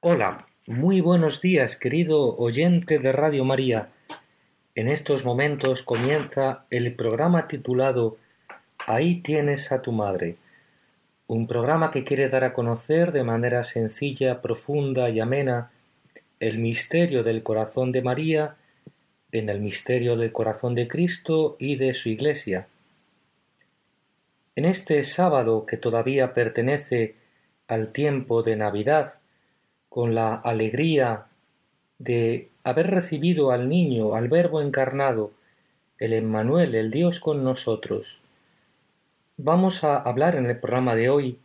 Hola, muy buenos días, querido oyente de Radio María. En estos momentos comienza el programa titulado Ahí tienes a tu madre, un programa que quiere dar a conocer de manera sencilla, profunda y amena el misterio del corazón de María en el misterio del corazón de Cristo y de su Iglesia. En este sábado que todavía pertenece al tiempo de Navidad, con la alegría de haber recibido al niño, al Verbo encarnado, el Emmanuel, el Dios con nosotros. Vamos a hablar en el programa de hoy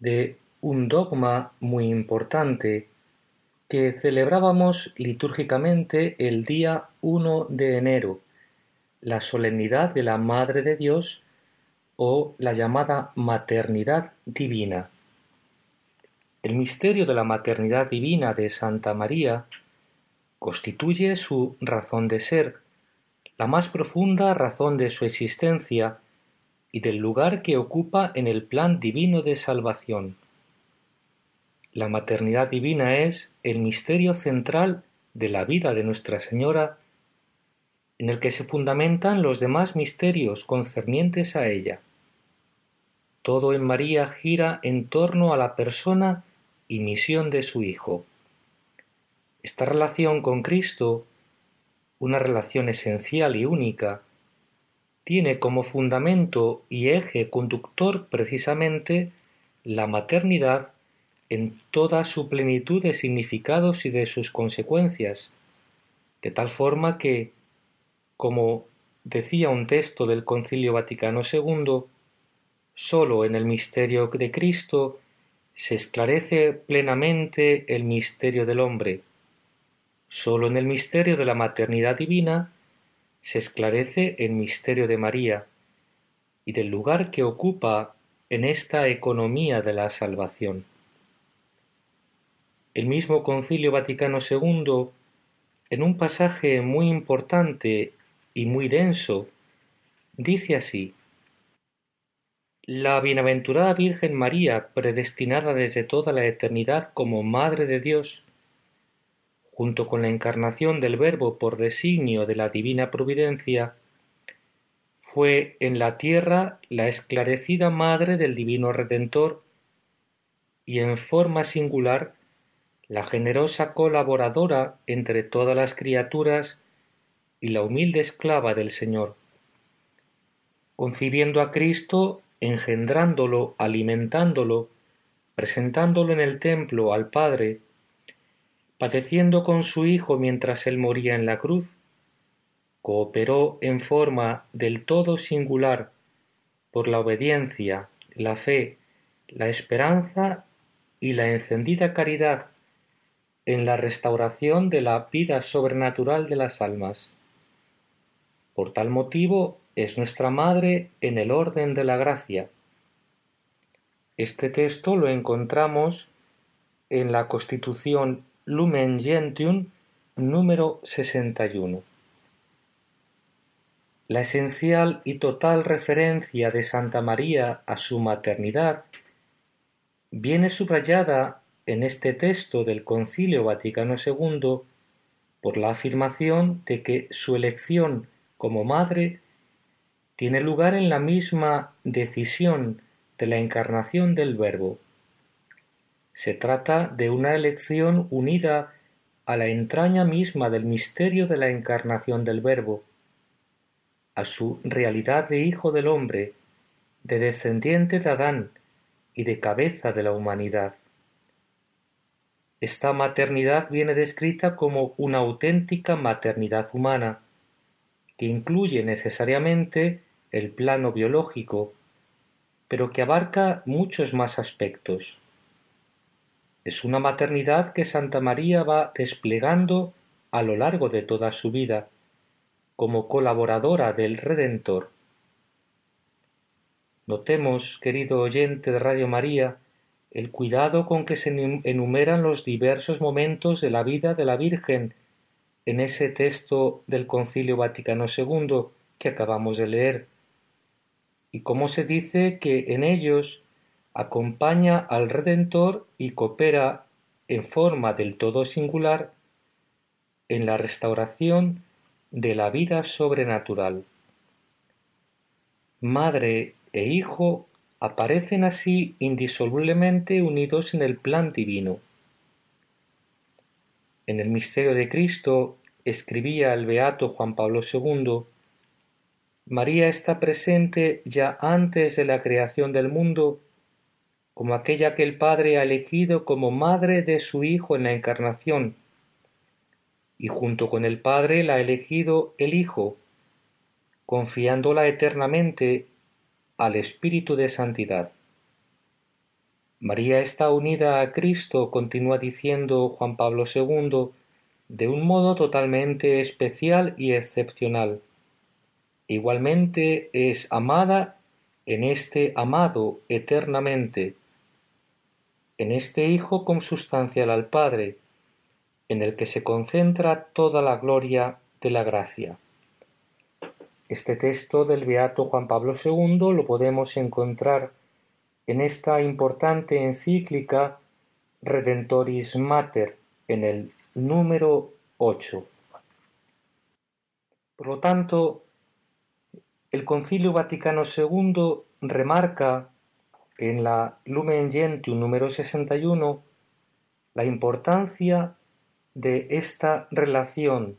de un dogma muy importante que celebrábamos litúrgicamente el día 1 de enero, la solemnidad de la Madre de Dios o la llamada maternidad divina. El misterio de la maternidad divina de Santa María constituye su razón de ser, la más profunda razón de su existencia y del lugar que ocupa en el plan divino de salvación. La maternidad divina es el misterio central de la vida de Nuestra Señora, en el que se fundamentan los demás misterios concernientes a ella. Todo en María gira en torno a la persona y misión de su Hijo. Esta relación con Cristo, una relación esencial y única, tiene como fundamento y eje conductor precisamente la maternidad en toda su plenitud de significados y de sus consecuencias, de tal forma que, como decía un texto del Concilio Vaticano II, sólo en el misterio de Cristo se esclarece plenamente el misterio del hombre. Sólo en el misterio de la maternidad divina se esclarece el misterio de María y del lugar que ocupa en esta economía de la salvación. El mismo Concilio Vaticano II, en un pasaje muy importante y muy denso, dice así la bienaventurada Virgen María, predestinada desde toda la eternidad como Madre de Dios, junto con la encarnación del Verbo por designio de la divina providencia, fue en la tierra la esclarecida Madre del Divino Redentor y en forma singular la generosa colaboradora entre todas las criaturas y la humilde esclava del Señor. Concibiendo a Cristo engendrándolo, alimentándolo, presentándolo en el templo al Padre, padeciendo con su Hijo mientras él moría en la cruz, cooperó en forma del todo singular por la obediencia, la fe, la esperanza y la encendida caridad en la restauración de la vida sobrenatural de las almas. Por tal motivo es nuestra madre en el orden de la gracia. Este texto lo encontramos en la Constitución Lumen Gentium número 61. La esencial y total referencia de Santa María a su maternidad viene subrayada en este texto del Concilio Vaticano II por la afirmación de que su elección como madre tiene lugar en la misma decisión de la encarnación del Verbo. Se trata de una elección unida a la entraña misma del misterio de la encarnación del Verbo, a su realidad de Hijo del hombre, de descendiente de Adán y de cabeza de la humanidad. Esta maternidad viene descrita como una auténtica maternidad humana, que incluye necesariamente el plano biológico, pero que abarca muchos más aspectos. Es una maternidad que Santa María va desplegando a lo largo de toda su vida, como colaboradora del Redentor. Notemos, querido oyente de Radio María, el cuidado con que se enumeran los diversos momentos de la vida de la Virgen en ese texto del Concilio Vaticano II que acabamos de leer y cómo se dice que en ellos acompaña al Redentor y coopera en forma del todo singular en la restauración de la vida sobrenatural. Madre e hijo aparecen así indisolublemente unidos en el plan divino. En el misterio de Cristo escribía el beato Juan Pablo II, María está presente ya antes de la creación del mundo como aquella que el Padre ha elegido como madre de su Hijo en la encarnación, y junto con el Padre la ha elegido el Hijo, confiándola eternamente al Espíritu de Santidad. María está unida a Cristo, continúa diciendo Juan Pablo II, de un modo totalmente especial y excepcional. Igualmente es amada en este amado eternamente, en este Hijo consubstancial al Padre, en el que se concentra toda la gloria de la gracia. Este texto del Beato Juan Pablo II lo podemos encontrar en esta importante encíclica Redentoris Mater, en el número 8. Por lo tanto, el Concilio Vaticano II remarca en la Lumen Gentium número 61 la importancia de esta relación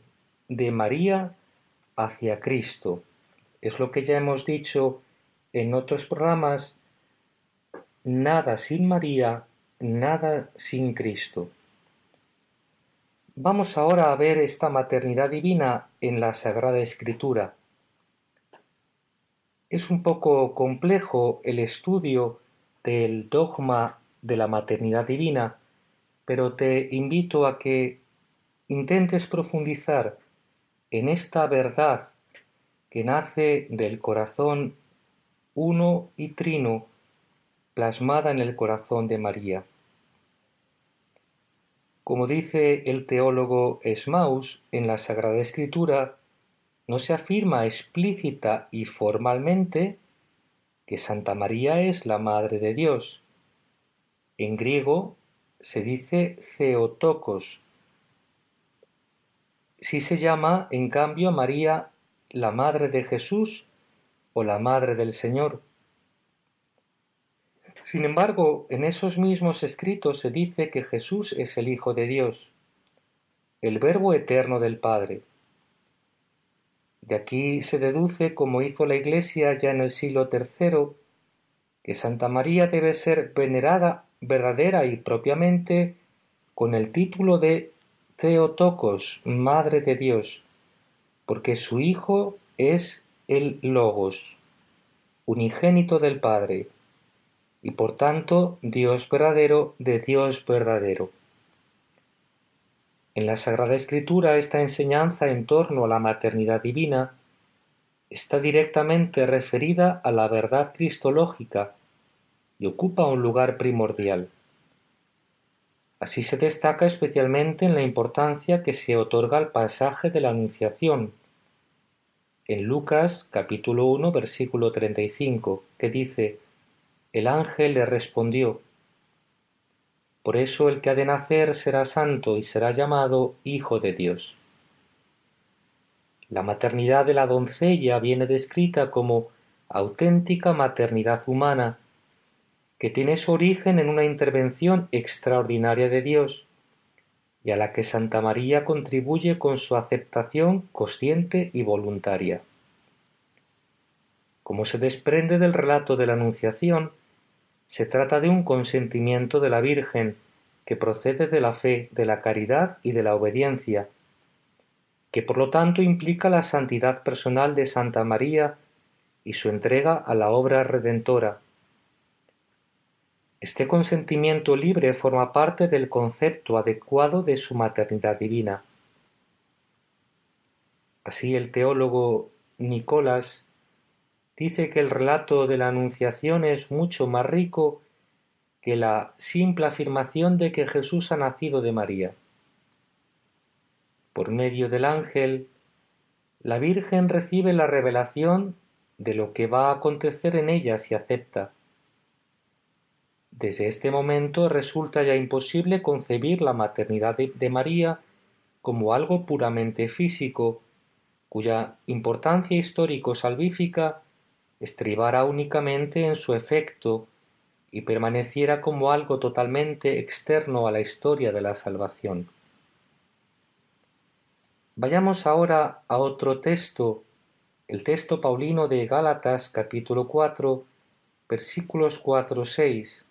de María hacia Cristo. Es lo que ya hemos dicho en otros programas, nada sin María, nada sin Cristo. Vamos ahora a ver esta maternidad divina en la Sagrada Escritura. Es un poco complejo el estudio del dogma de la maternidad divina, pero te invito a que intentes profundizar en esta verdad que nace del corazón uno y trino plasmada en el corazón de María. Como dice el teólogo Esmaus en la Sagrada Escritura, no se afirma explícita y formalmente que Santa María es la Madre de Dios. En griego se dice Theotokos, si se llama, en cambio, María la Madre de Jesús o la Madre del Señor. Sin embargo, en esos mismos escritos se dice que Jesús es el Hijo de Dios, el Verbo eterno del Padre. De aquí se deduce, como hizo la Iglesia ya en el siglo III, que Santa María debe ser venerada verdadera y propiamente con el título de Theotokos, Madre de Dios, porque su Hijo es el Logos, unigénito del Padre, y por tanto Dios verdadero de Dios verdadero. En la Sagrada Escritura esta enseñanza en torno a la maternidad divina está directamente referida a la verdad cristológica y ocupa un lugar primordial. Así se destaca especialmente en la importancia que se otorga al pasaje de la Anunciación, en Lucas capítulo 1 versículo 35, que dice, El ángel le respondió, Por eso el que ha de nacer será santo y será llamado Hijo de Dios. La maternidad de la doncella viene descrita como auténtica maternidad humana, que tiene su origen en una intervención extraordinaria de Dios y a la que Santa María contribuye con su aceptación consciente y voluntaria. Como se desprende del relato de la Anunciación, se trata de un consentimiento de la Virgen que procede de la fe, de la caridad y de la obediencia, que por lo tanto implica la santidad personal de Santa María y su entrega a la obra redentora, este consentimiento libre forma parte del concepto adecuado de su maternidad divina. Así el teólogo Nicolás dice que el relato de la Anunciación es mucho más rico que la simple afirmación de que Jesús ha nacido de María. Por medio del ángel, la Virgen recibe la revelación de lo que va a acontecer en ella si acepta Desde este momento resulta ya imposible concebir la maternidad de, María como algo puramente físico, cuya importancia histórico-salvífica estribara únicamente en su efecto y permaneciera como algo totalmente externo a la historia de la salvación. Vayamos ahora a otro texto, el texto paulino de Gálatas capítulo 4, versículos 4-6,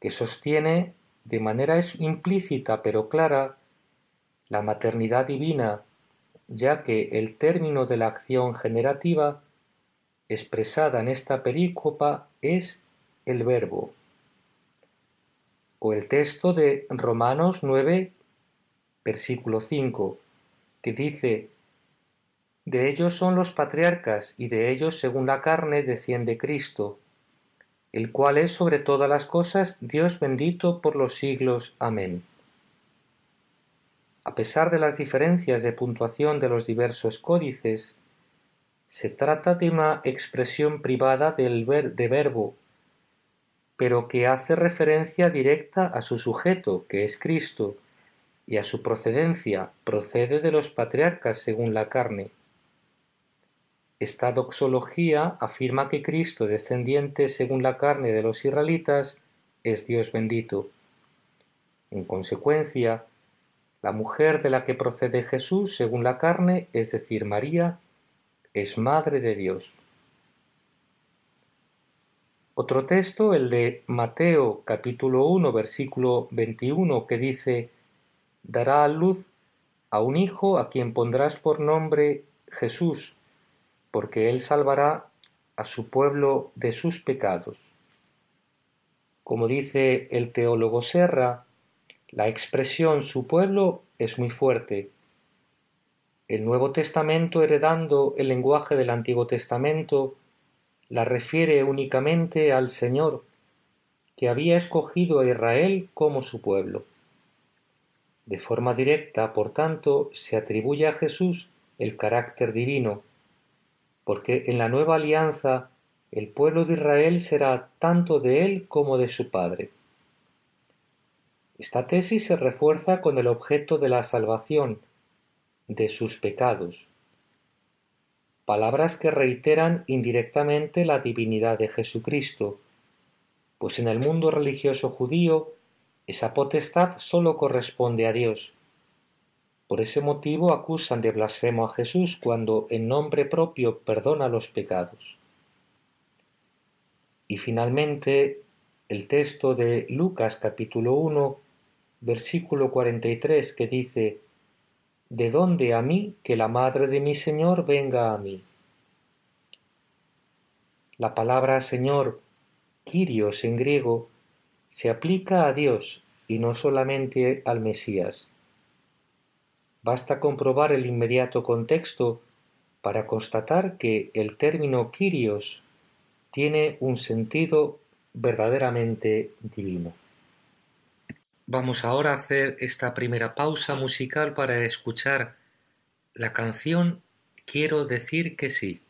que sostiene de manera implícita pero clara la maternidad divina, ya que el término de la acción generativa expresada en esta perícopa es el verbo. O el texto de Romanos 9, versículo 5, que dice, De ellos son los patriarcas, y de ellos según la carne desciende Cristo, el cual es sobre todas las cosas Dios bendito por los siglos. Amén. A pesar de las diferencias de puntuación de los diversos códices, se trata de una expresión privada del de verbo, pero que hace referencia directa a su sujeto, que es Cristo, y a su procedencia, procede de los patriarcas según la carne. Esta doxología afirma que Cristo, descendiente según la carne de los israelitas, es Dios bendito. En consecuencia, la mujer de la que procede Jesús según la carne, es decir, María, es Madre de Dios. Otro texto, el de Mateo capítulo 1 versículo 21, que dice, dará a luz a un hijo a quien pondrás por nombre Jesús, porque él salvará a su pueblo de sus pecados. Como dice el teólogo Serra, la expresión su pueblo es muy fuerte, el Nuevo Testamento, heredando el lenguaje del Antiguo Testamento, la refiere únicamente al Señor, que había escogido a Israel como su pueblo. De forma directa, por tanto, se atribuye a Jesús el carácter divino, porque en la nueva alianza el pueblo de Israel será tanto de él como de su Padre. Esta tesis se refuerza con el objeto de la salvación, de sus pecados. Palabras que reiteran indirectamente la divinidad de Jesucristo, pues en el mundo religioso judío esa potestad sólo corresponde a Dios. Por ese motivo acusan de blasfemo a Jesús cuando en nombre propio perdona los pecados. Y finalmente el texto de Lucas capítulo 1 versículo 43 que dice ¿De dónde a mí que la madre de mi Señor venga a mí? La palabra Señor, Kyrios en griego, se aplica a Dios y no solamente al Mesías. Basta comprobar el inmediato contexto para constatar que el término Kyrios tiene un sentido verdaderamente divino. Vamos ahora a hacer esta primera pausa musical para escuchar la canción Quiero decir que sí.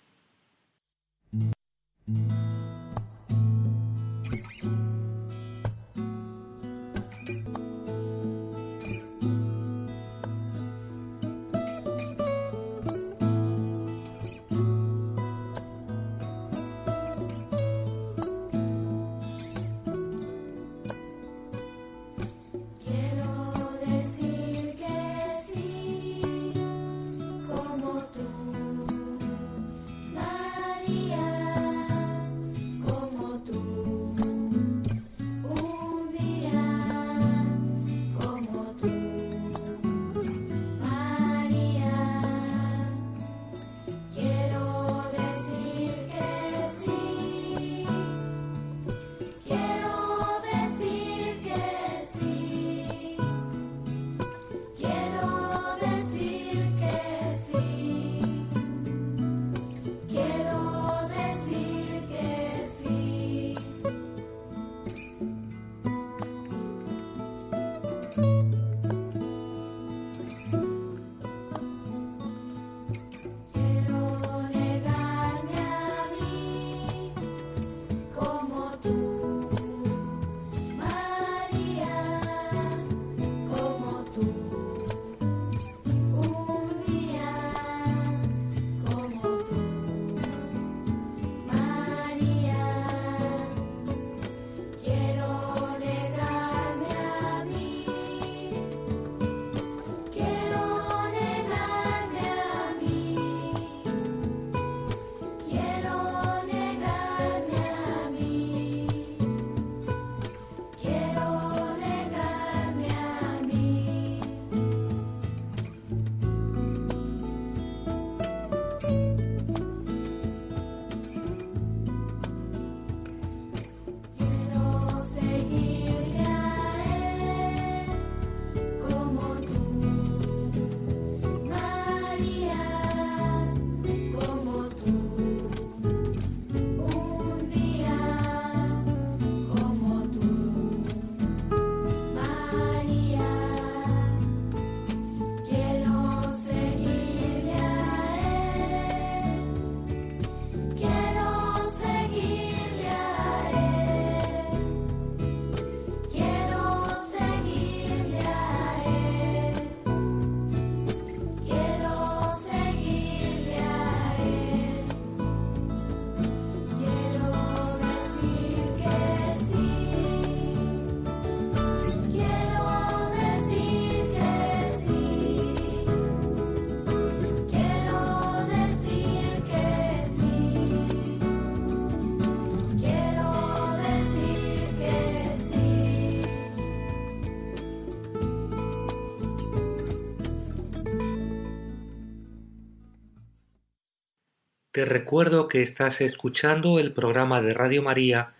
Te recuerdo que estás escuchando el programa de Radio María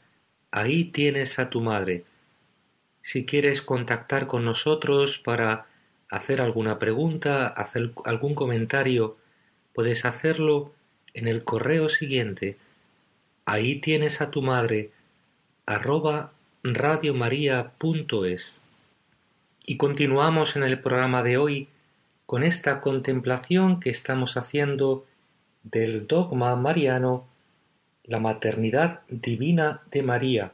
Ahí tienes a tu madre. Si quieres contactar con nosotros para hacer alguna pregunta, hacer algún comentario, puedes hacerlo en el correo siguiente. Ahí tienes a tu madre arroba radiomaria.es. Y continuamos en el programa de hoy con esta contemplación que estamos haciendo del dogma mariano, la maternidad divina de María,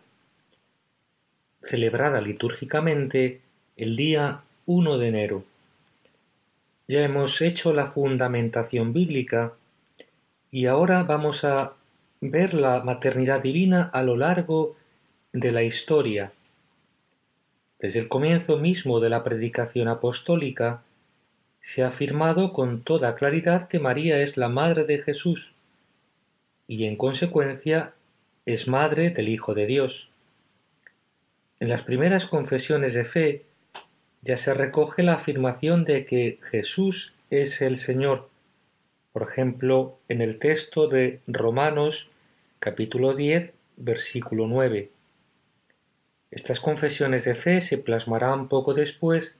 celebrada litúrgicamente el día 1 de enero. Ya hemos hecho la fundamentación bíblica y ahora vamos a ver la maternidad divina a lo largo de la historia. Desde el comienzo mismo de la predicación apostólica, se ha afirmado con toda claridad que María es la madre de Jesús y en consecuencia es madre del Hijo de Dios. En las primeras confesiones de fe ya se recoge la afirmación de que Jesús es el Señor, por ejemplo, en el texto de Romanos capítulo 10, versículo 9. Estas confesiones de fe se plasmarán poco después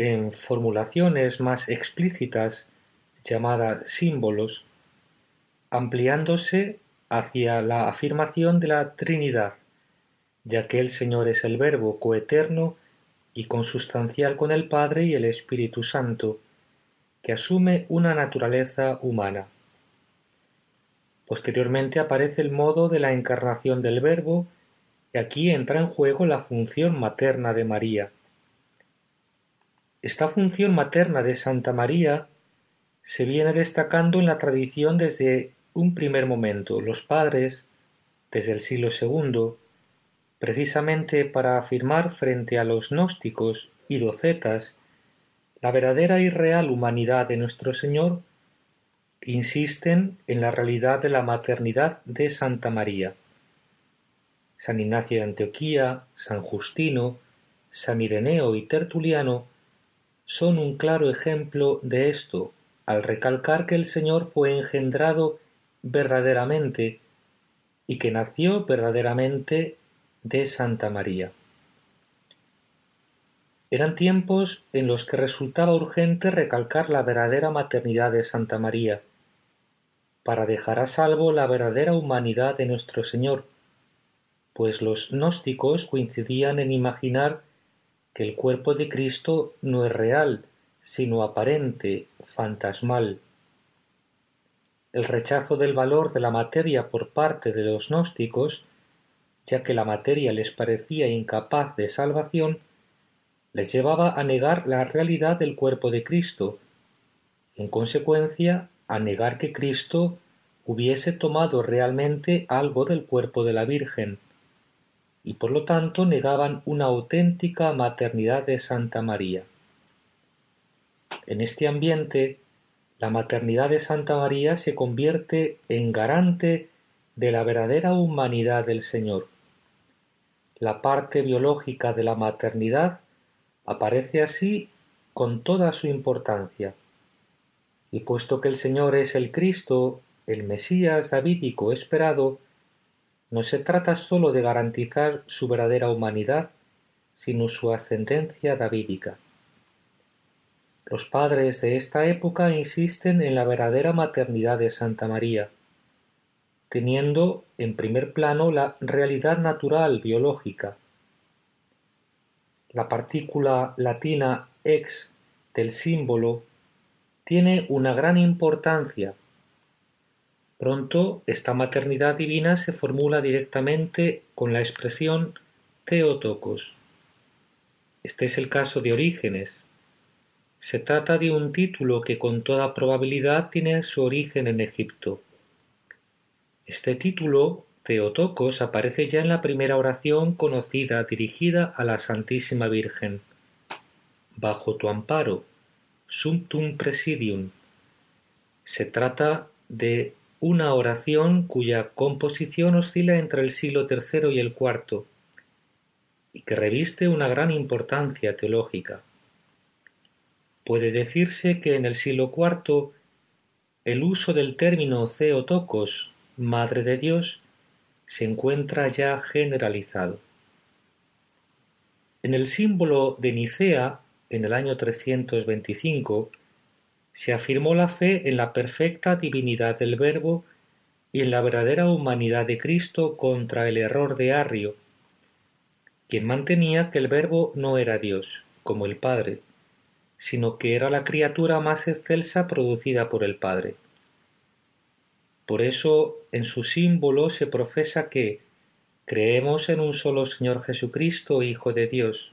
en formulaciones más explícitas llamadas símbolos, ampliándose hacia la afirmación de la Trinidad, ya que el Señor es el Verbo coeterno y consustancial con el Padre y el Espíritu Santo, que asume una naturaleza humana. Posteriormente aparece el modo de la encarnación del Verbo y aquí entra en juego la función materna de María. Esta función materna de Santa María se viene destacando en la tradición desde un primer momento. Los padres, desde el siglo II, precisamente para afirmar frente a los gnósticos y docetas la verdadera y real humanidad de nuestro Señor, insisten en la realidad de la maternidad de Santa María. San Ignacio de Antioquía, San Justino, San Ireneo y Tertuliano son un claro ejemplo de esto, al recalcar que el Señor fue engendrado verdaderamente y que nació verdaderamente de Santa María. Eran tiempos en los que resultaba urgente recalcar la verdadera maternidad de Santa María, para dejar a salvo la verdadera humanidad de nuestro Señor, pues los gnósticos coincidían en imaginar que el cuerpo de Cristo no es real, sino aparente, fantasmal. El rechazo del valor de la materia por parte de los gnósticos, ya que la materia les parecía incapaz de salvación, les llevaba a negar la realidad del cuerpo de Cristo, en consecuencia a negar que Cristo hubiese tomado realmente algo del cuerpo de la Virgen, y por lo tanto negaban una auténtica maternidad de Santa María. En este ambiente, la maternidad de Santa María se convierte en garante de la verdadera humanidad del Señor. La parte biológica de la maternidad aparece así con toda su importancia. Y puesto que el Señor es el Cristo, el Mesías davídico esperado, no se trata sólo de garantizar su verdadera humanidad, sino su ascendencia davídica. Los padres de esta época insisten en la verdadera maternidad de Santa María, teniendo en primer plano la realidad natural biológica. La partícula latina ex del símbolo tiene una gran importancia Pronto esta maternidad divina se formula directamente con la expresión Theotokos. Este es el caso de Orígenes. Se trata de un título que con toda probabilidad tiene su origen en Egipto. Este título, Theotokos, aparece ya en la primera oración conocida dirigida a la Santísima Virgen. Bajo tu amparo, Sumptum Presidium. Se trata de una oración cuya composición oscila entre el siglo III y el IV y que reviste una gran importancia teológica. Puede decirse que en el siglo IV el uso del término Theotokos, Madre de Dios, se encuentra ya generalizado. En el símbolo de Nicea, en el año 325, se afirmó la fe en la perfecta divinidad del Verbo y en la verdadera humanidad de Cristo contra el error de Arrio, quien mantenía que el Verbo no era Dios, como el Padre, sino que era la criatura más excelsa producida por el Padre. Por eso en su símbolo se profesa que creemos en un solo Señor Jesucristo, Hijo de Dios,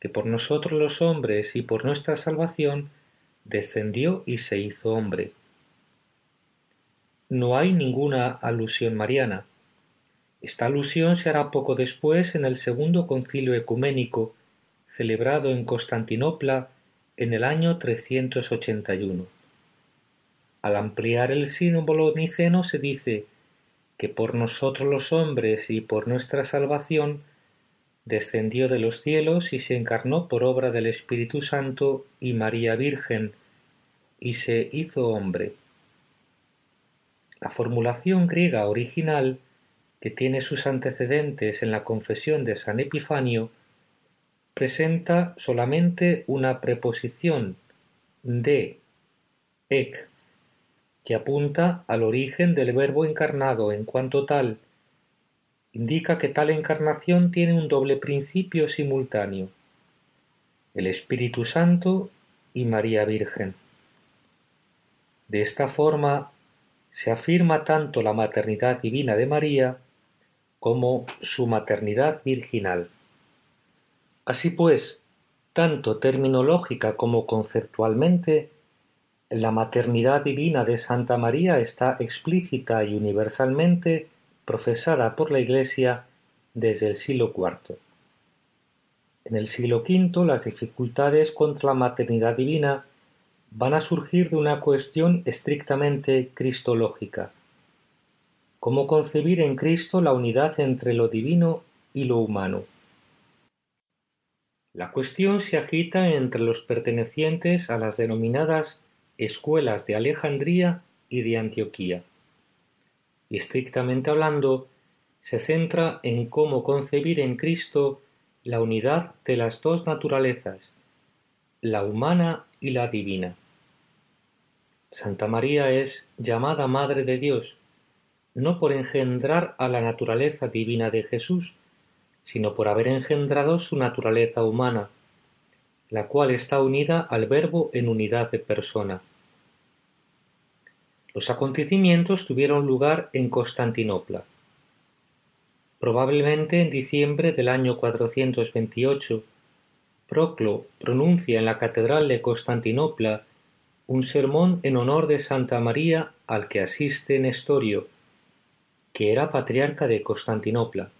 que por nosotros los hombres y por nuestra salvación descendió y se hizo hombre. No hay ninguna alusión mariana. Esta alusión se hará poco después en el segundo concilio ecuménico, celebrado en Constantinopla en el año 381. Al ampliar el símbolo niceno se dice que por nosotros los hombres y por nuestra salvación descendió de los cielos y se encarnó por obra del Espíritu Santo y María Virgen, y se hizo hombre. La formulación griega original, que tiene sus antecedentes en la confesión de San Epifanio, presenta solamente una preposición de ek que apunta al origen del Verbo encarnado en cuanto tal indica que tal encarnación tiene un doble principio simultáneo, el Espíritu Santo y María Virgen. De esta forma se afirma tanto la maternidad divina de María como su maternidad virginal. Así pues, tanto terminológica como conceptualmente, la maternidad divina de Santa María está explícita y universalmente profesada por la Iglesia desde el siglo IV. En el siglo V las dificultades contra la maternidad divina van a surgir de una cuestión estrictamente cristológica. ¿Cómo concebir en Cristo la unidad entre lo divino y lo humano? La cuestión se agita entre los pertenecientes a las denominadas escuelas de Alejandría y de Antioquía. Y estrictamente hablando, se centra en cómo concebir en Cristo la unidad de las dos naturalezas, la humana y la divina. Santa María es llamada Madre de Dios, no por engendrar a la naturaleza divina de Jesús, sino por haber engendrado su naturaleza humana, la cual está unida al Verbo en unidad de persona. Los acontecimientos tuvieron lugar en Constantinopla. Probablemente en diciembre del año 428, Proclo pronuncia en la Catedral de Constantinopla un sermón en honor de Santa María al que asiste Nestorio, que era patriarca de Constantinopla.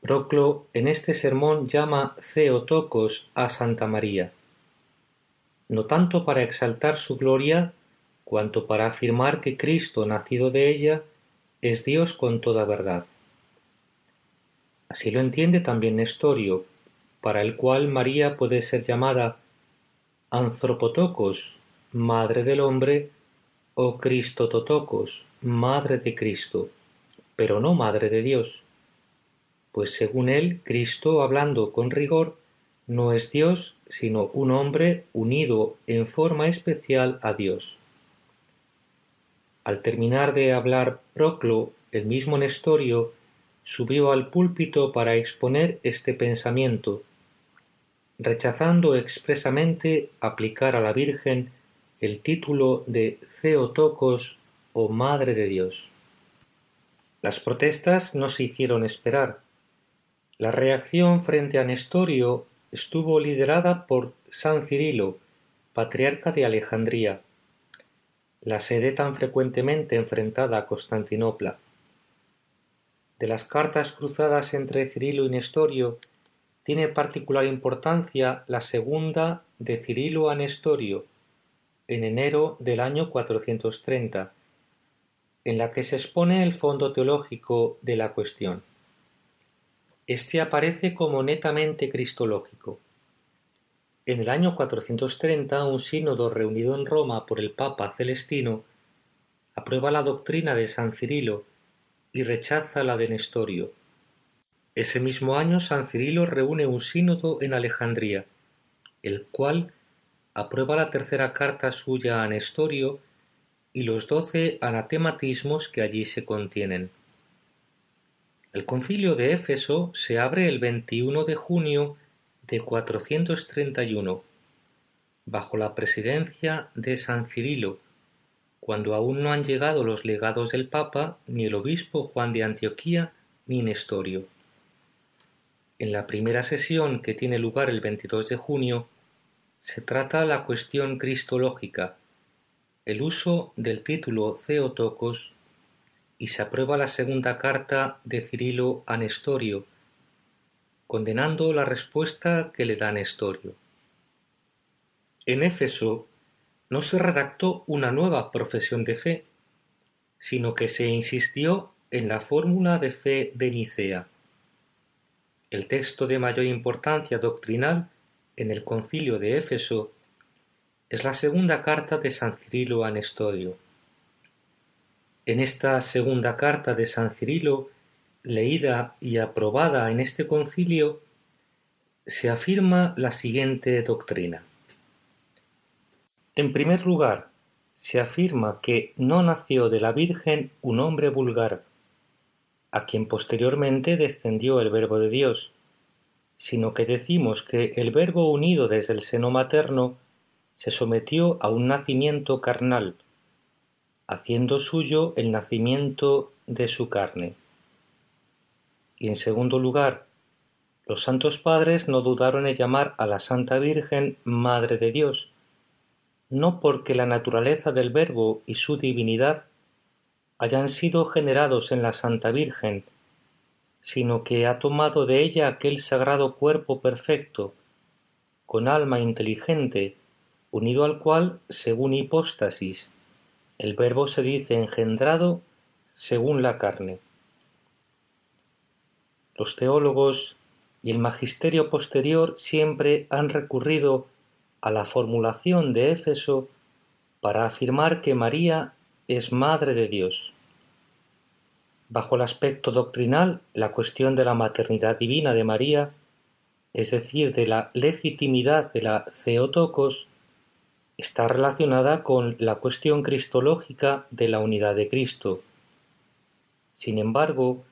Proclo en este sermón llama Theotokos a Santa María, no tanto para exaltar su gloria, cuanto para afirmar que Cristo nacido de ella es Dios con toda verdad. Así lo entiende también Nestorio, para el cual María puede ser llamada Anthropotokos, madre del hombre, o Cristototokos, madre de Cristo, pero no madre de Dios pues según él Cristo, hablando con rigor, no es Dios, sino un hombre unido en forma especial a Dios. Al terminar de hablar Proclo, el mismo Nestorio subió al púlpito para exponer este pensamiento, rechazando expresamente aplicar a la Virgen el título de Theotokos o Madre de Dios. Las protestas no se hicieron esperar, la reacción frente a Nestorio estuvo liderada por San Cirilo, patriarca de Alejandría, la sede tan frecuentemente enfrentada a Constantinopla. De las cartas cruzadas entre Cirilo y Nestorio, tiene particular importancia la segunda de Cirilo a Nestorio, en enero del año 430, en la que se expone el fondo teológico de la cuestión. Este aparece como netamente cristológico. En el año 430 un sínodo reunido en Roma por el Papa Celestino aprueba la doctrina de San Cirilo y rechaza la de Nestorio. Ese mismo año San Cirilo reúne un sínodo en Alejandría, el cual aprueba la tercera carta suya a Nestorio y los doce anatematismos que allí se contienen. El concilio de Éfeso se abre el 21 de junio de 431, bajo la presidencia de San Cirilo, cuando aún no han llegado los legados del Papa, ni el obispo Juan de Antioquía, ni Nestorio. En la primera sesión, que tiene lugar el 22 de junio, se trata la cuestión cristológica, el uso del título Theotokos, y se aprueba la segunda carta de Cirilo a Nestorio, condenando la respuesta que le da Nestorio. En Éfeso no se redactó una nueva profesión de fe, sino que se insistió en la fórmula de fe de Nicea. El texto de mayor importancia doctrinal en el concilio de Éfeso es la segunda carta de San Cirilo a Nestorio. En esta segunda carta de San Cirilo leída y aprobada en este concilio, se afirma la siguiente doctrina. En primer lugar, se afirma que no nació de la Virgen un hombre vulgar, a quien posteriormente descendió el Verbo de Dios, sino que decimos que el Verbo unido desde el seno materno se sometió a un nacimiento carnal, haciendo suyo el nacimiento de su carne. Y en segundo lugar, los santos padres no dudaron en llamar a la Santa Virgen Madre de Dios, no porque la naturaleza del Verbo y su divinidad hayan sido generados en la Santa Virgen, sino que ha tomado de ella aquel sagrado cuerpo perfecto, con alma inteligente, unido al cual, según hipóstasis, el Verbo se dice engendrado según la carne. Los teólogos y el magisterio posterior siempre han recurrido a la formulación de Éfeso para afirmar que María es Madre de Dios. Bajo el aspecto doctrinal, la cuestión de la maternidad divina de María, es decir, de la legitimidad de la Theotokos, está relacionada con la cuestión cristológica de la unidad de Cristo. Sin embargo,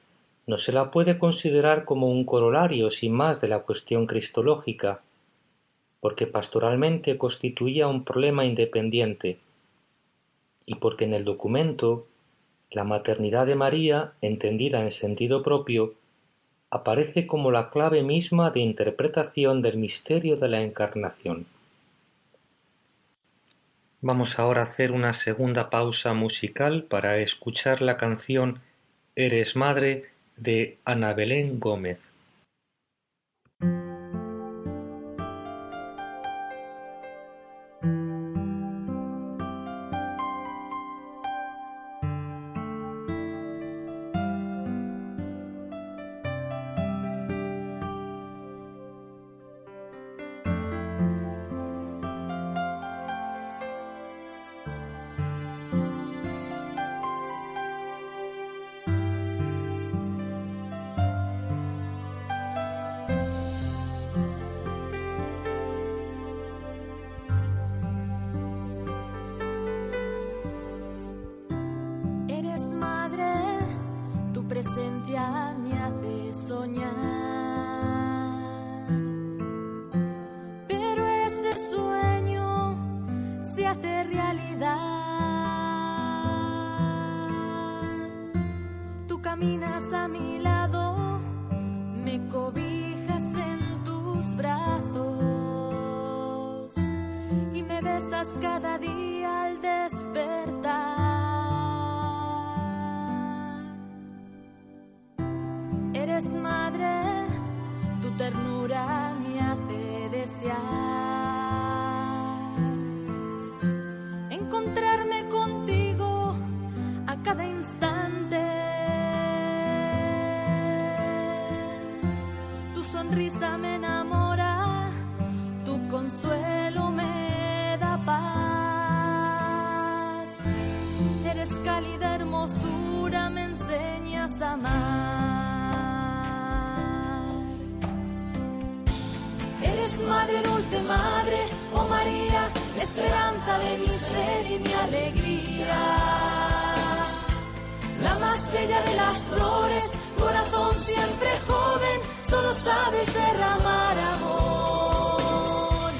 no se la puede considerar como un corolario sin más de la cuestión cristológica, porque pastoralmente constituía un problema independiente, y porque en el documento la maternidad de María, entendida en sentido propio, aparece como la clave misma de interpretación del misterio de la Encarnación. Vamos ahora a hacer una segunda pausa musical para escuchar la canción Eres Madre de Ana Belén Gómez. Madre, dulce madre, oh María, esperanza de mi ser y mi alegría. La más bella de las flores, corazón siempre joven, solo sabes derramar amor.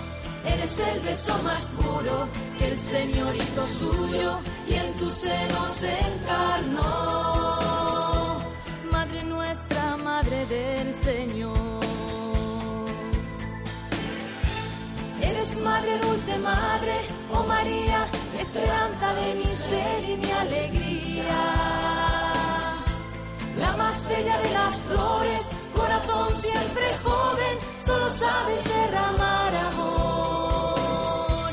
Eres el beso más puro que el Señor hizo suyo y en tu seno se encarnó. Madre nuestra, Madre del Señor. Madre, dulce madre, oh María, esperanza de mi ser y mi alegría. La más bella de las flores, corazón siempre joven, solo sabes derramar amor.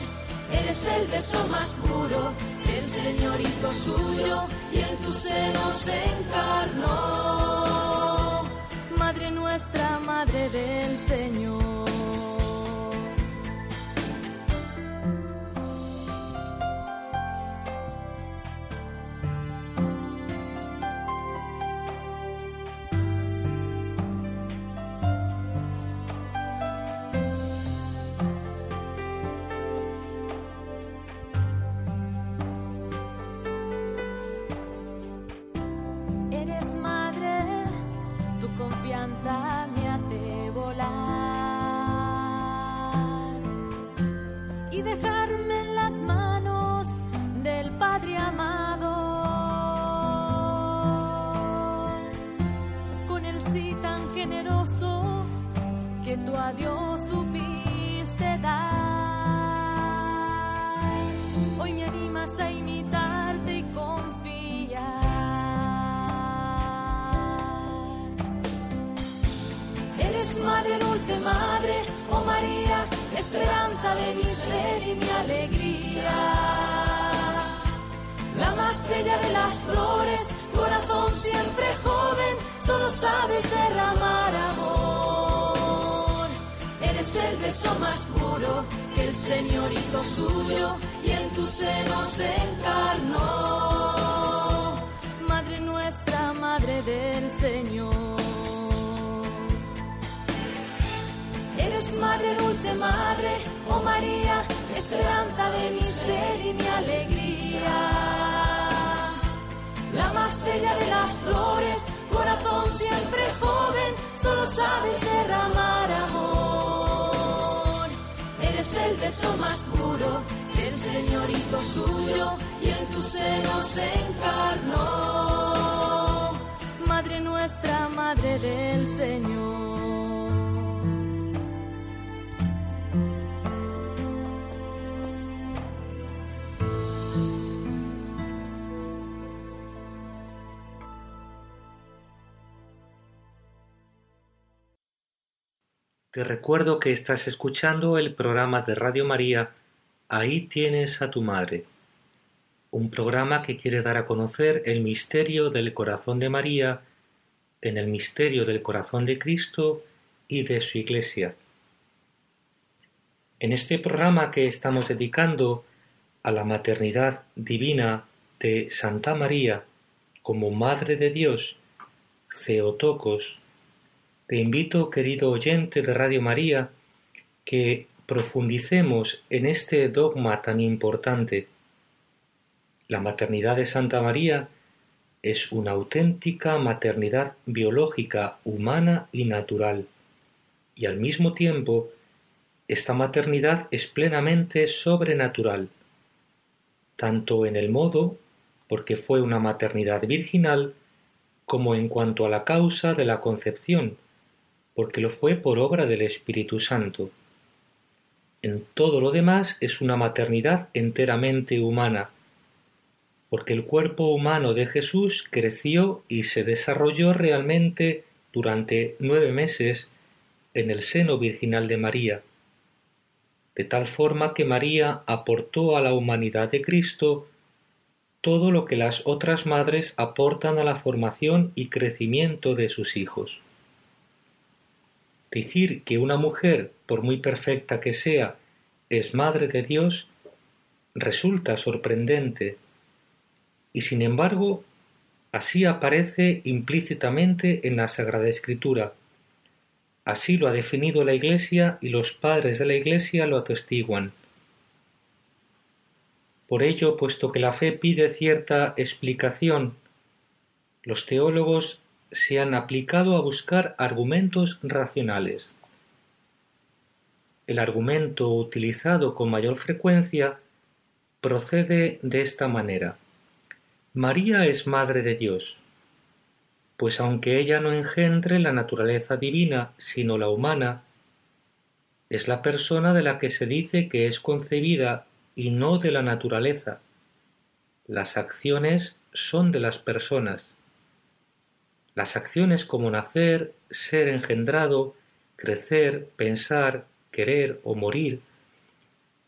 Eres el beso más puro el Señor hizo suyo y en tu seno se encarnó. Madre nuestra, Madre del Señor. Eres el beso más puro que el Señor hizo suyo y en tu seno se encarnó. Madre nuestra, Madre del Señor. Eres madre, dulce madre, oh María, esperanza de mi ser y mi alegría. La más bella de las flores, corazón siempre joven, solo sabes derramar amor. Eres el beso más puro que el Señor hizo suyo y en tu seno se encarnó. Madre nuestra, Madre del Señor. Te recuerdo que estás escuchando el programa de Radio María Ahí tienes a tu madre, un programa que quiere dar a conocer el misterio del corazón de María en el misterio del corazón de Cristo y de su Iglesia. En este programa que estamos dedicando a la maternidad divina de Santa María como Madre de Dios, Theotokos, te invito, querido oyente de Radio María, que profundicemos en este dogma tan importante. La maternidad de Santa María es una auténtica maternidad biológica, humana y natural, y al mismo tiempo esta maternidad es plenamente sobrenatural, tanto en el modo, porque fue una maternidad virginal, como en cuanto a la causa de la concepción, porque lo fue por obra del Espíritu Santo. En todo lo demás es una maternidad enteramente humana, porque el cuerpo humano de Jesús creció y se desarrolló realmente durante nueve meses en el seno virginal de María, de tal forma que María aportó a la humanidad de Cristo todo lo que las otras madres aportan a la formación y crecimiento de sus hijos. Decir que una mujer, por muy perfecta que sea, es madre de Dios, resulta sorprendente, y sin embargo, así aparece implícitamente en la Sagrada Escritura. Así lo ha definido la Iglesia y los padres de la Iglesia lo atestiguan. Por ello, puesto que la fe pide cierta explicación, los teólogos se han aplicado a buscar argumentos racionales. El argumento utilizado con mayor frecuencia procede de esta manera. María es Madre de Dios, pues aunque ella no engendre la naturaleza divina, sino la humana, es la persona de la que se dice que es concebida y no de la naturaleza. Las acciones son de las personas. Las acciones como nacer, ser engendrado, crecer, pensar, querer o morir,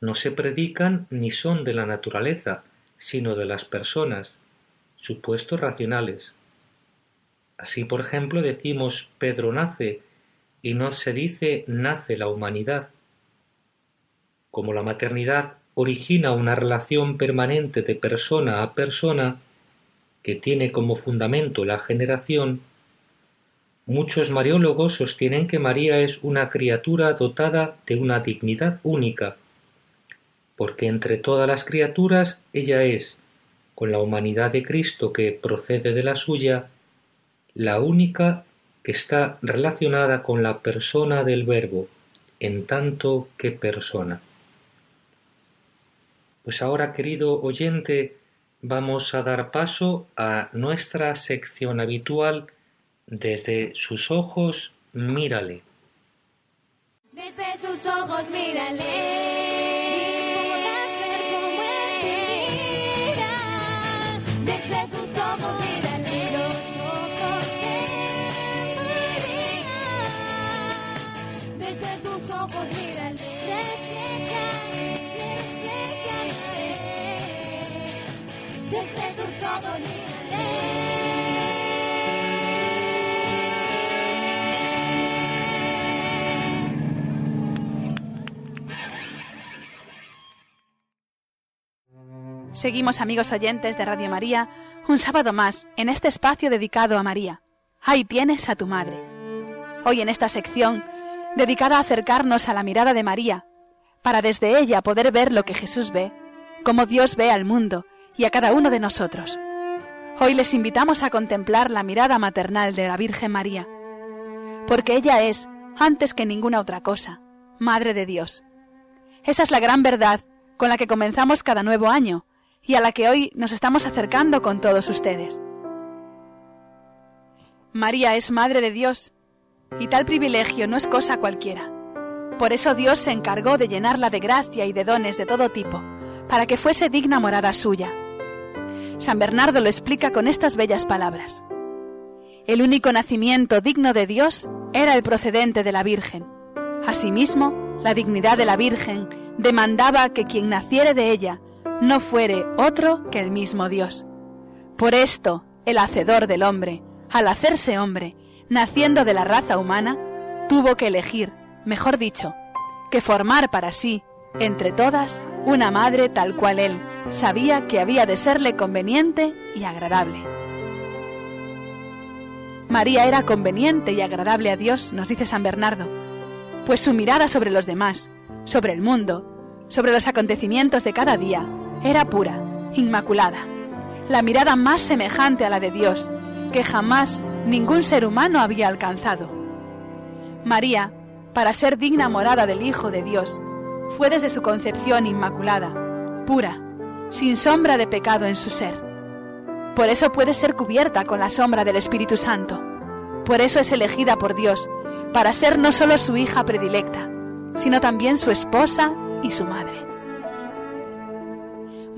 no se predican ni son de la naturaleza, sino de las personas, supuestos racionales. Así, por ejemplo, decimos Pedro nace y no se dice nace la humanidad. Como la maternidad origina una relación permanente de persona a persona que tiene como fundamento la generación, muchos mariólogos sostienen que María es una criatura dotada de una dignidad única, porque entre todas las criaturas ella es, con la humanidad de Cristo que procede de la suya, la única que está relacionada con la persona del Verbo, en tanto que persona. Pues ahora, querido oyente, vamos a dar paso a nuestra sección habitual desde sus ojos, mírale. Desde sus ojos, mírale. Seguimos amigos oyentes de Radio María, un sábado más en este espacio dedicado a María. Ahí tienes a tu madre. Hoy en esta sección, dedicada a acercarnos a la mirada de María, para desde ella poder ver lo que Jesús ve, como Dios ve al mundo y a cada uno de nosotros. Hoy les invitamos a contemplar la mirada maternal de la Virgen María, porque ella es, antes que ninguna otra cosa, Madre de Dios. Esa es la gran verdad con la que comenzamos cada nuevo año, y a la que hoy nos estamos acercando con todos ustedes. María es Madre de Dios, y tal privilegio no es cosa cualquiera. Por eso Dios se encargó de llenarla de gracia y de dones de todo tipo, para que fuese digna morada suya. San Bernardo lo explica con estas bellas palabras. El único nacimiento digno de Dios era el procedente de la Virgen. Asimismo, la dignidad de la Virgen demandaba que quien naciere de ella no fuere otro que el mismo Dios. Por esto, el Hacedor del hombre, al hacerse hombre, naciendo de la raza humana, tuvo que elegir, mejor dicho, que formar para sí, entre todas, una madre tal cual él sabía que había de serle conveniente y agradable. María era conveniente y agradable a Dios, nos dice San Bernardo, pues su mirada sobre los demás, sobre el mundo, sobre los acontecimientos de cada día, era pura, inmaculada, la mirada más semejante a la de Dios que jamás ningún ser humano había alcanzado. María, para ser digna morada del Hijo de Dios, fue desde su concepción inmaculada, pura, sin sombra de pecado en su ser. Por eso puede ser cubierta con la sombra del Espíritu Santo. Por eso es elegida por Dios, para ser no solo su hija predilecta, sino también su esposa y su madre.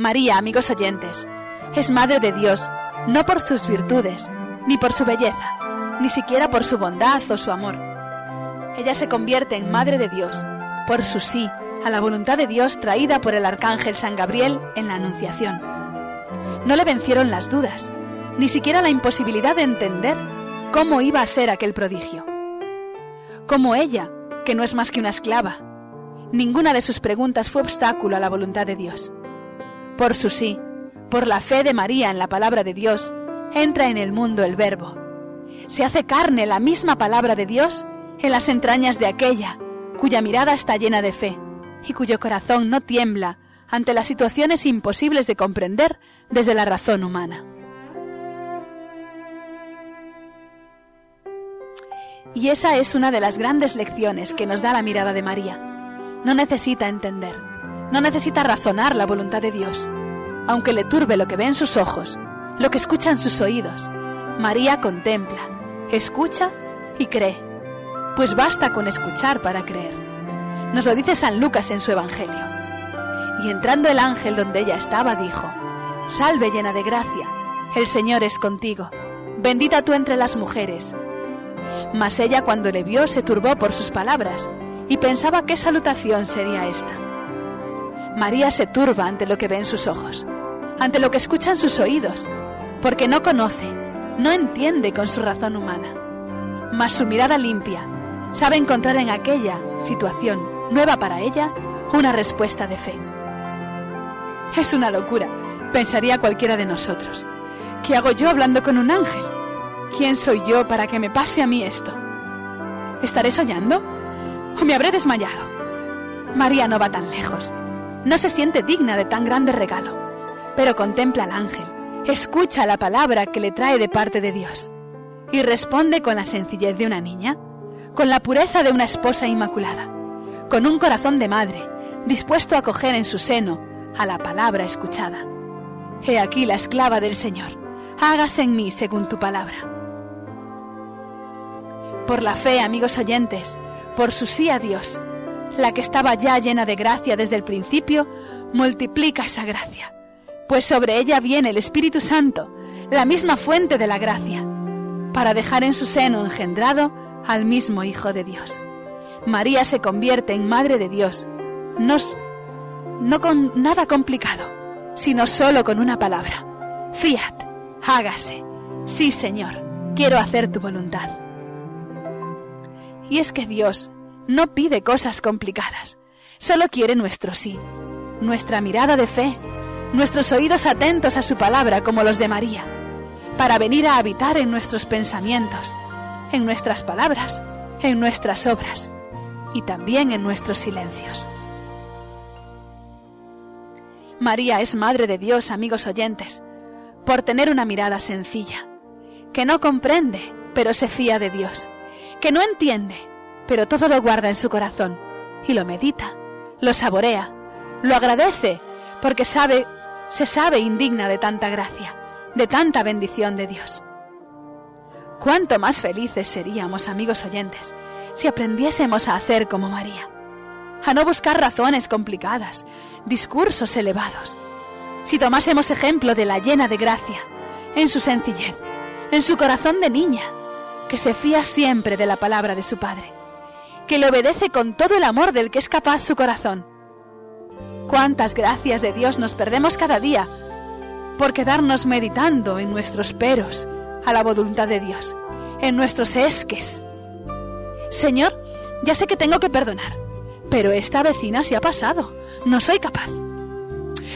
María, amigos oyentes, es Madre de Dios, no por sus virtudes, ni por su belleza, ni siquiera por su bondad o su amor. Ella se convierte en Madre de Dios por su sí a la voluntad de Dios traída por el arcángel San Gabriel en la Anunciación. No le vencieron las dudas, ni siquiera la imposibilidad de entender cómo iba a ser aquel prodigio. Como ella, que no es más que una esclava, ninguna de sus preguntas fue obstáculo a la voluntad de Dios. Por su sí, por la fe de María en la palabra de Dios, entra en el mundo el Verbo. Se hace carne la misma palabra de Dios en las entrañas de aquella cuya mirada está llena de fe y cuyo corazón no tiembla ante las situaciones imposibles de comprender desde la razón humana. Y esa es una de las grandes lecciones que nos da la mirada de María. No necesita entender, no necesita razonar la voluntad de Dios. Aunque le turbe lo que ve en sus ojos, lo que escuchan sus oídos, María contempla, escucha y cree. Pues basta con escuchar para creer. Nos lo dice San Lucas en su Evangelio. Y entrando el ángel donde ella estaba, dijo, Salve llena de gracia, el Señor es contigo, bendita tú entre las mujeres mas ella cuando le vio se turbó por sus palabras y pensaba qué salutación sería esta. María se turba ante lo que ve en sus ojos, ante lo que escuchan sus oídos, porque no conoce, no entiende con su razón humana. Mas su mirada limpia sabe encontrar en aquella situación nueva para ella una respuesta de fe. Es una locura, pensaría cualquiera de nosotros. ¿Qué hago yo hablando con un ángel? ¿Quién soy yo para que me pase a mí esto? ¿Estaré soñando? ¿O me habré desmayado? María no va tan lejos. No se siente digna de tan grande regalo, pero contempla al ángel, escucha la palabra que le trae de parte de Dios y responde con la sencillez de una niña, con la pureza de una esposa inmaculada, con un corazón de madre, dispuesto a coger en su seno a la palabra escuchada. He aquí la esclava del Señor, hágase en mí según tu palabra por la fe, amigos oyentes, por su sí a Dios, la que estaba ya llena de gracia desde el principio, multiplica esa gracia, pues sobre ella viene el Espíritu Santo, la misma fuente de la gracia, para dejar en su seno engendrado al mismo Hijo de Dios. María se convierte en Madre de Dios, no, no con nada complicado, sino solo con una palabra. Fiat, hágase. Sí, Señor, quiero hacer tu voluntad. Y es que Dios no pide cosas complicadas, solo quiere nuestro sí, nuestra mirada de fe, nuestros oídos atentos a su palabra como los de María, para venir a habitar en nuestros pensamientos, en nuestras palabras, en nuestras obras y también en nuestros silencios. María es Madre de Dios, amigos oyentes, por tener una mirada sencilla, que no comprende, pero se fía de Dios que no entiende, pero todo lo guarda en su corazón y lo medita, lo saborea, lo agradece, porque sabe, se sabe indigna de tanta gracia, de tanta bendición de Dios. Cuánto más felices seríamos, amigos oyentes, si aprendiésemos a hacer como María, a no buscar razones complicadas, discursos elevados, si tomásemos ejemplo de la llena de gracia, en su sencillez, en su corazón de niña, que se fía siempre de la palabra de su Padre, que le obedece con todo el amor del que es capaz su corazón. Cuántas gracias de Dios nos perdemos cada día por quedarnos meditando en nuestros peros a la voluntad de Dios, en nuestros esques. Señor, ya sé que tengo que perdonar, pero esta vecina se ha pasado, no soy capaz.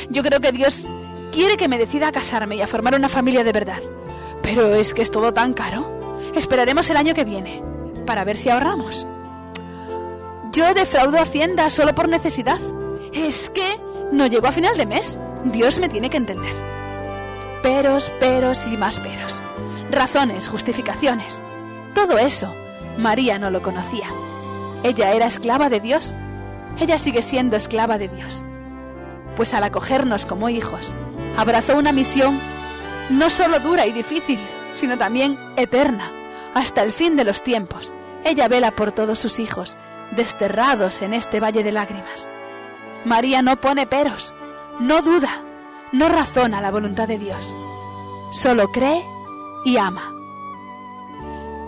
Yo creo que Dios quiere que me decida a casarme y a formar una familia de verdad, pero es que es todo tan caro. Esperaremos el año que viene para ver si ahorramos. Yo defraudo Hacienda solo por necesidad. Es que no llego a final de mes. Dios me tiene que entender. Peros, peros y más peros. Razones, justificaciones. Todo eso, María no lo conocía. Ella era esclava de Dios. Ella sigue siendo esclava de Dios. Pues al acogernos como hijos, abrazó una misión no solo dura y difícil, sino también eterna, hasta el fin de los tiempos. Ella vela por todos sus hijos, desterrados en este valle de lágrimas. María no pone peros, no duda, no razona la voluntad de Dios, solo cree y ama.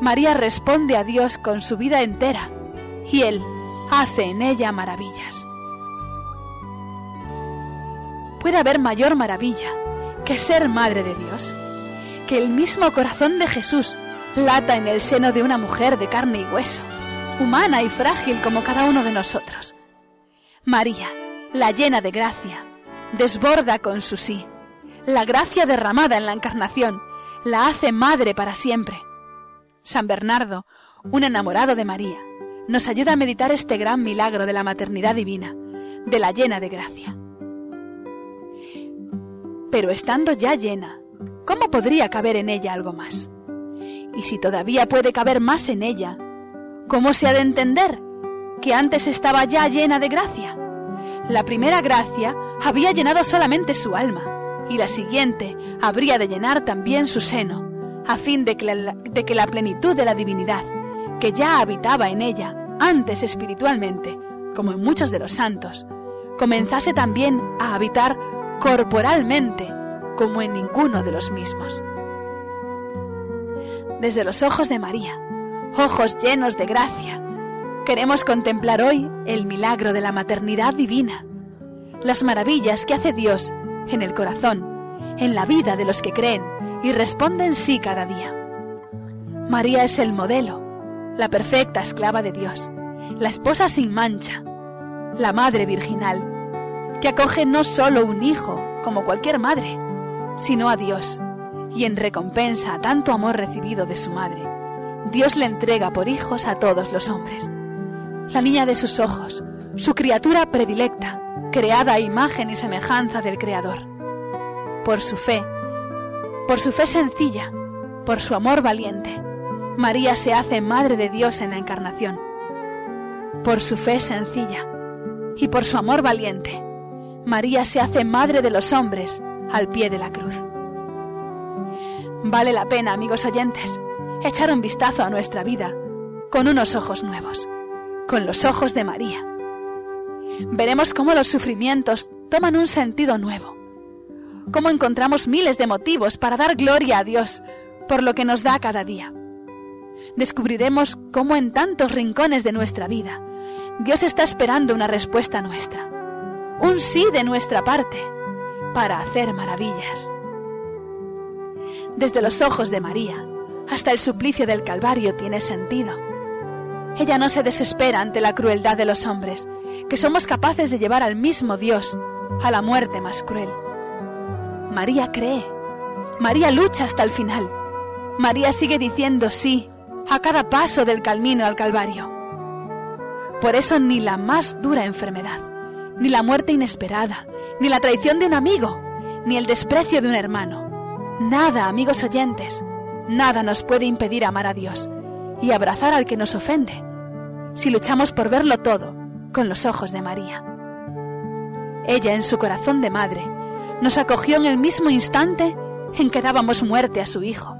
María responde a Dios con su vida entera y Él hace en ella maravillas. ¿Puede haber mayor maravilla que ser madre de Dios? que el mismo corazón de Jesús lata en el seno de una mujer de carne y hueso, humana y frágil como cada uno de nosotros. María, la llena de gracia, desborda con su sí. La gracia derramada en la encarnación la hace madre para siempre. San Bernardo, un enamorado de María, nos ayuda a meditar este gran milagro de la maternidad divina, de la llena de gracia. Pero estando ya llena, ¿cómo podría caber en ella algo más? Y si todavía puede caber más en ella, ¿cómo se ha de entender que antes estaba ya llena de gracia? La primera gracia había llenado solamente su alma, y la siguiente habría de llenar también su seno, a fin de que la, de que la plenitud de la divinidad, que ya habitaba en ella antes espiritualmente, como en muchos de los santos, comenzase también a habitar corporalmente, como en ninguno de los mismos. Desde los ojos de María, ojos llenos de gracia, queremos contemplar hoy el milagro de la maternidad divina, las maravillas que hace Dios en el corazón, en la vida de los que creen y responden sí cada día. María es el modelo, la perfecta esclava de Dios, la esposa sin mancha, la madre virginal, que acoge no solo un hijo, como cualquier madre, sino a Dios, y en recompensa a tanto amor recibido de su madre, Dios le entrega por hijos a todos los hombres. La niña de sus ojos, su criatura predilecta, creada a imagen y semejanza del Creador. Por su fe, por su fe sencilla, por su amor valiente, María se hace Madre de Dios en la Encarnación. Por su fe sencilla y por su amor valiente, María se hace Madre de los hombres al pie de la cruz. Vale la pena, amigos oyentes, echar un vistazo a nuestra vida con unos ojos nuevos, con los ojos de María. Veremos cómo los sufrimientos toman un sentido nuevo, cómo encontramos miles de motivos para dar gloria a Dios por lo que nos da cada día descubriremos cómo en tantos rincones de nuestra vida Dios está esperando una respuesta nuestra, un sí de nuestra parte, para hacer maravillas. Desde los ojos de María hasta el suplicio del Calvario tiene sentido. Ella no se desespera ante la crueldad de los hombres, que somos capaces de llevar al mismo Dios a la muerte más cruel. María cree, María lucha hasta el final, María sigue diciendo sí a cada paso del camino al Calvario. Por eso ni la más dura enfermedad, ni la muerte inesperada, ni la traición de un amigo, ni el desprecio de un hermano, nada, amigos oyentes, nada nos puede impedir amar a Dios y abrazar al que nos ofende, si luchamos por verlo todo con los ojos de María. Ella, en su corazón de madre, nos acogió en el mismo instante en que dábamos muerte a su Hijo,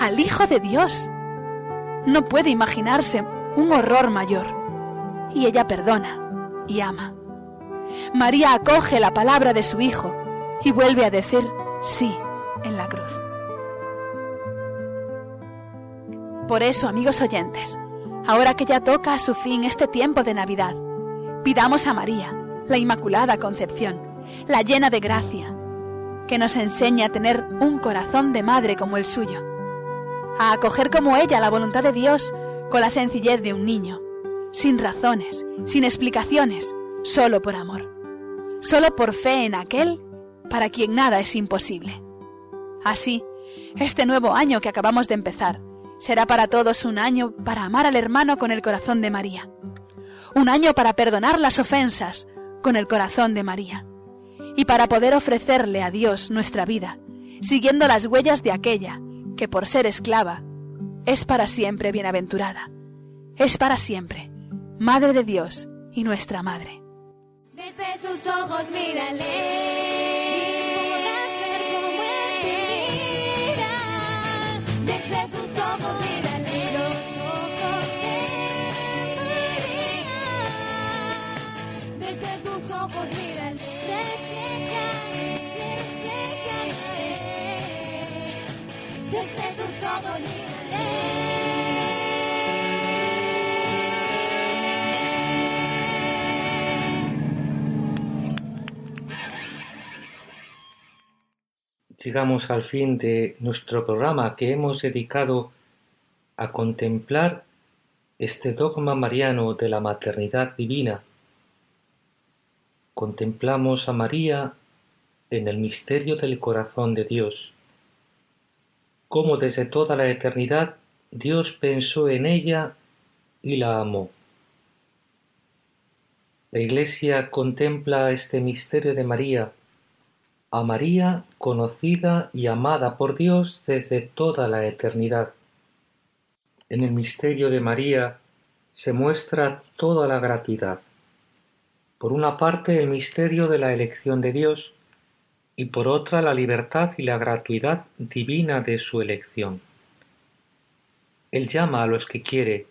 al Hijo de Dios, no puede imaginarse un horror mayor. Y ella perdona y ama. María acoge la palabra de su Hijo y vuelve a decir sí en la cruz. Por eso, amigos oyentes, ahora que ya toca a su fin este tiempo de Navidad, pidamos a María, la Inmaculada Concepción, la llena de gracia, que nos enseñe a tener un corazón de madre como el suyo a acoger como ella la voluntad de Dios con la sencillez de un niño, sin razones, sin explicaciones, solo por amor, solo por fe en aquel para quien nada es imposible. Así, este nuevo año que acabamos de empezar será para todos un año para amar al hermano con el corazón de María, un año para perdonar las ofensas con el corazón de María, y para poder ofrecerle a Dios nuestra vida, siguiendo las huellas de aquella que por ser esclava es para siempre bienaventurada, es para siempre Madre de Dios y nuestra Madre. Desde sus ojos mírale. Llegamos al fin de nuestro programa que hemos dedicado a contemplar este dogma mariano de la maternidad divina. Contemplamos a María en el misterio del corazón de Dios cómo desde toda la eternidad Dios pensó en ella y la amó. La Iglesia contempla este misterio de María, a María conocida y amada por Dios desde toda la eternidad. En el misterio de María se muestra toda la gratuidad. Por una parte el misterio de la elección de Dios y por otra la libertad y la gratuidad divina de su elección. Él llama a los que quiere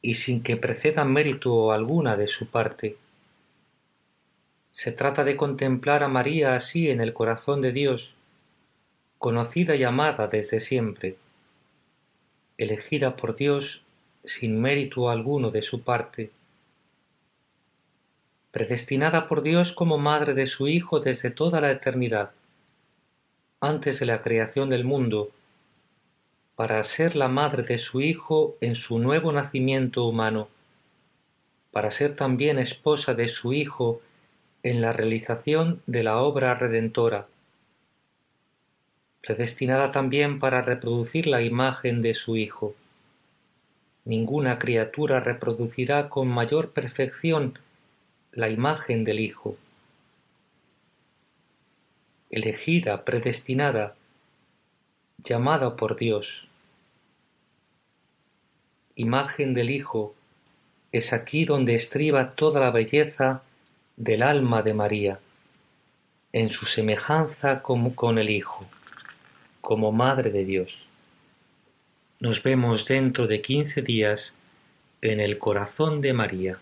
y sin que preceda mérito alguna de su parte. Se trata de contemplar a María así en el corazón de Dios, conocida y amada desde siempre, elegida por Dios sin mérito alguno de su parte, predestinada por Dios como madre de su Hijo desde toda la eternidad, antes de la creación del mundo, para ser la madre de su Hijo en su nuevo nacimiento humano, para ser también esposa de su Hijo en la realización de la obra redentora, predestinada también para reproducir la imagen de su Hijo. Ninguna criatura reproducirá con mayor perfección la imagen del Hijo. Elegida, predestinada, llamada por Dios, imagen del Hijo, es aquí donde estriba toda la belleza del alma de María, en su semejanza con el Hijo, como Madre de Dios. Nos vemos dentro de quince días en el corazón de María.